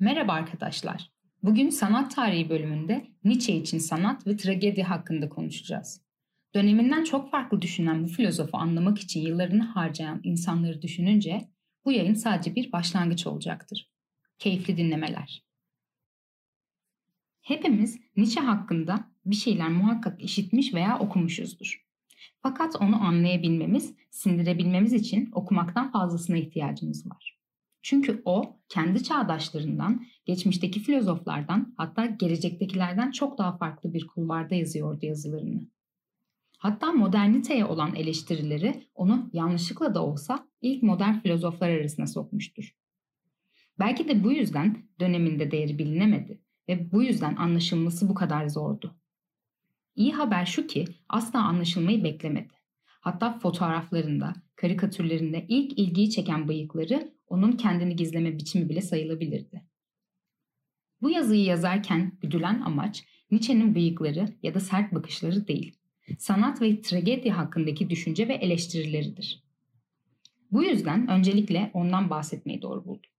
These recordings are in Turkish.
Merhaba arkadaşlar. Bugün sanat tarihi bölümünde Nietzsche için sanat ve tragedi hakkında konuşacağız. Döneminden çok farklı düşünen bu filozofu anlamak için yıllarını harcayan insanları düşününce bu yayın sadece bir başlangıç olacaktır. Keyifli dinlemeler. Hepimiz Nietzsche hakkında bir şeyler muhakkak işitmiş veya okumuşuzdur. Fakat onu anlayabilmemiz, sindirebilmemiz için okumaktan fazlasına ihtiyacımız var. Çünkü o kendi çağdaşlarından, geçmişteki filozoflardan hatta gelecektekilerden çok daha farklı bir kulvarda yazıyordu yazılarını. Hatta moderniteye olan eleştirileri onu yanlışlıkla da olsa ilk modern filozoflar arasına sokmuştur. Belki de bu yüzden döneminde değeri bilinemedi ve bu yüzden anlaşılması bu kadar zordu. İyi haber şu ki asla anlaşılmayı beklemedi. Hatta fotoğraflarında, karikatürlerinde ilk ilgiyi çeken bıyıkları onun kendini gizleme biçimi bile sayılabilirdi. Bu yazıyı yazarken güdülen amaç Nietzsche'nin bıyıkları ya da sert bakışları değil, sanat ve tragedi hakkındaki düşünce ve eleştirileridir. Bu yüzden öncelikle ondan bahsetmeyi doğru buldum.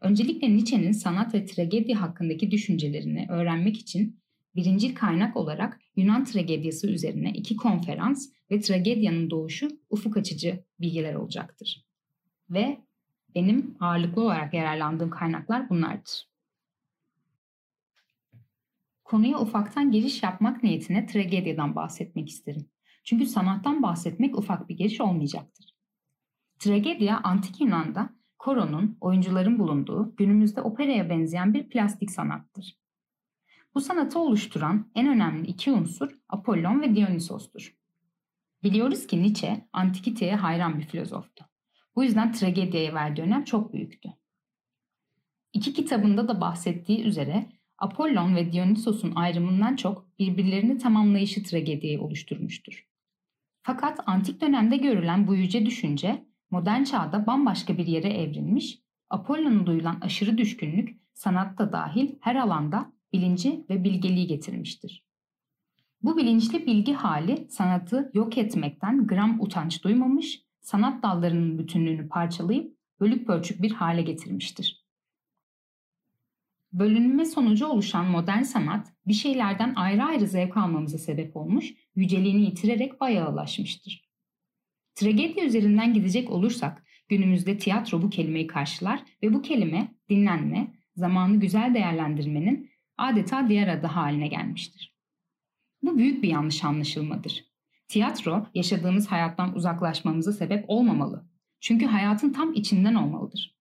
Öncelikle Nietzsche'nin sanat ve tragedi hakkındaki düşüncelerini öğrenmek için birincil kaynak olarak Yunan tragediyası üzerine iki konferans ve tragedyanın doğuşu ufuk açıcı bilgiler olacaktır. Ve benim ağırlıklı olarak yararlandığım kaynaklar bunlardır. Konuya ufaktan giriş yapmak niyetine tragedyadan bahsetmek isterim. Çünkü sanattan bahsetmek ufak bir giriş olmayacaktır. Tragedya antik Yunan'da koronun, oyuncuların bulunduğu günümüzde operaya benzeyen bir plastik sanattır. Bu sanatı oluşturan en önemli iki unsur Apollon ve Dionysos'tur. Biliyoruz ki Nietzsche antikiteye hayran bir filozoftu. Bu yüzden tragediye verdiği önem çok büyüktü. İki kitabında da bahsettiği üzere Apollon ve Dionysos'un ayrımından çok birbirlerini tamamlayışı tragediyi oluşturmuştur. Fakat antik dönemde görülen bu yüce düşünce modern çağda bambaşka bir yere evrilmiş, Apollon'a duyulan aşırı düşkünlük sanatta dahil her alanda bilinci ve bilgeliği getirmiştir. Bu bilinçli bilgi hali sanatı yok etmekten gram utanç duymamış, sanat dallarının bütünlüğünü parçalayıp bölük pörçük bir hale getirmiştir. Bölünme sonucu oluşan modern sanat bir şeylerden ayrı ayrı zevk almamıza sebep olmuş, yüceliğini yitirerek bayağılaşmıştır. Tragedi üzerinden gidecek olursak günümüzde tiyatro bu kelimeyi karşılar ve bu kelime dinlenme, zamanı güzel değerlendirmenin adeta diğer adı haline gelmiştir. Bu büyük bir yanlış anlaşılmadır. Tiyatro yaşadığımız hayattan uzaklaşmamıza sebep olmamalı. Çünkü hayatın tam içinden olmalıdır.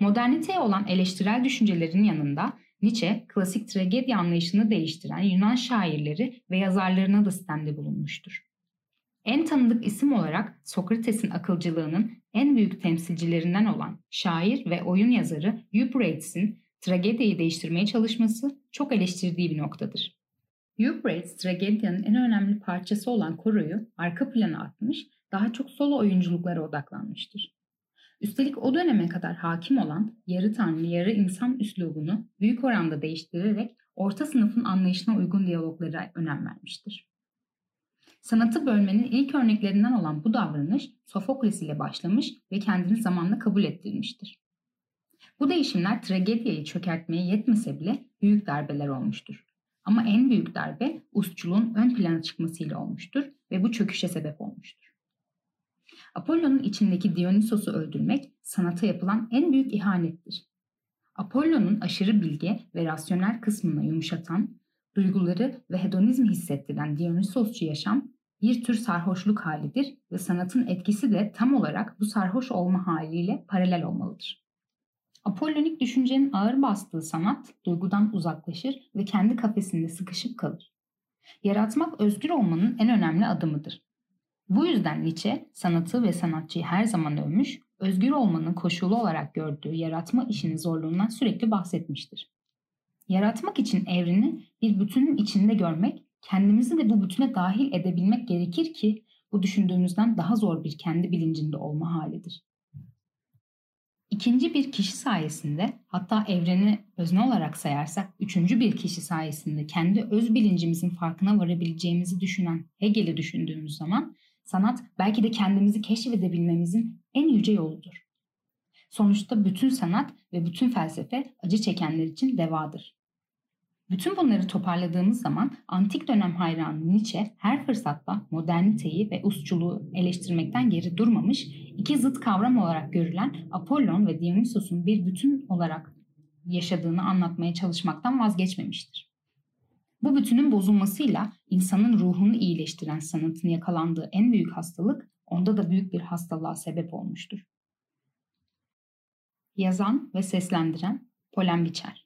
Moderniteye olan eleştirel düşüncelerin yanında Nietzsche klasik tragedi anlayışını değiştiren Yunan şairleri ve yazarlarına da sistemde bulunmuştur. En tanıdık isim olarak Sokrates'in akılcılığının en büyük temsilcilerinden olan şair ve oyun yazarı Euprates'in tragediyi değiştirmeye çalışması çok eleştirdiği bir noktadır. Euphrates tragedyanın en önemli parçası olan koroyu arka plana atmış, daha çok solo oyunculuklara odaklanmıştır. Üstelik o döneme kadar hakim olan yarı tanrı yarı insan üslubunu büyük oranda değiştirerek orta sınıfın anlayışına uygun diyaloglara önem vermiştir. Sanatı bölmenin ilk örneklerinden olan bu davranış Sofokles ile başlamış ve kendini zamanla kabul ettirmiştir. Bu değişimler tragediyi çökertmeye yetmese bile büyük darbeler olmuştur. Ama en büyük darbe ustçuluğun ön plana çıkmasıyla olmuştur ve bu çöküşe sebep olmuştur. Apollon'un içindeki Dionysos'u öldürmek sanata yapılan en büyük ihanettir. Apollon'un aşırı bilge ve rasyonel kısmını yumuşatan, duyguları ve hedonizmi hissettiren Dionysosçu yaşam bir tür sarhoşluk halidir ve sanatın etkisi de tam olarak bu sarhoş olma haliyle paralel olmalıdır. Apollonik düşüncenin ağır bastığı sanat duygudan uzaklaşır ve kendi kafesinde sıkışıp kalır. Yaratmak özgür olmanın en önemli adımıdır. Bu yüzden Nietzsche sanatı ve sanatçıyı her zaman övmüş, özgür olmanın koşulu olarak gördüğü yaratma işinin zorluğundan sürekli bahsetmiştir. Yaratmak için evreni bir bütünün içinde görmek, kendimizi de bu bütüne dahil edebilmek gerekir ki bu düşündüğümüzden daha zor bir kendi bilincinde olma halidir. İkinci bir kişi sayesinde hatta evreni özne olarak sayarsak üçüncü bir kişi sayesinde kendi öz bilincimizin farkına varabileceğimizi düşünen Hegel'i düşündüğümüz zaman Sanat belki de kendimizi keşfedebilmemizin en yüce yoludur. Sonuçta bütün sanat ve bütün felsefe acı çekenler için devadır. Bütün bunları toparladığımız zaman antik dönem hayranı Nietzsche her fırsatta moderniteyi ve usçuluğu eleştirmekten geri durmamış, iki zıt kavram olarak görülen Apollon ve Dionysos'un bir bütün olarak yaşadığını anlatmaya çalışmaktan vazgeçmemiştir. Bu bütünün bozulmasıyla insanın ruhunu iyileştiren sanatın yakalandığı en büyük hastalık onda da büyük bir hastalığa sebep olmuştur. Yazan ve seslendiren Polen Biçer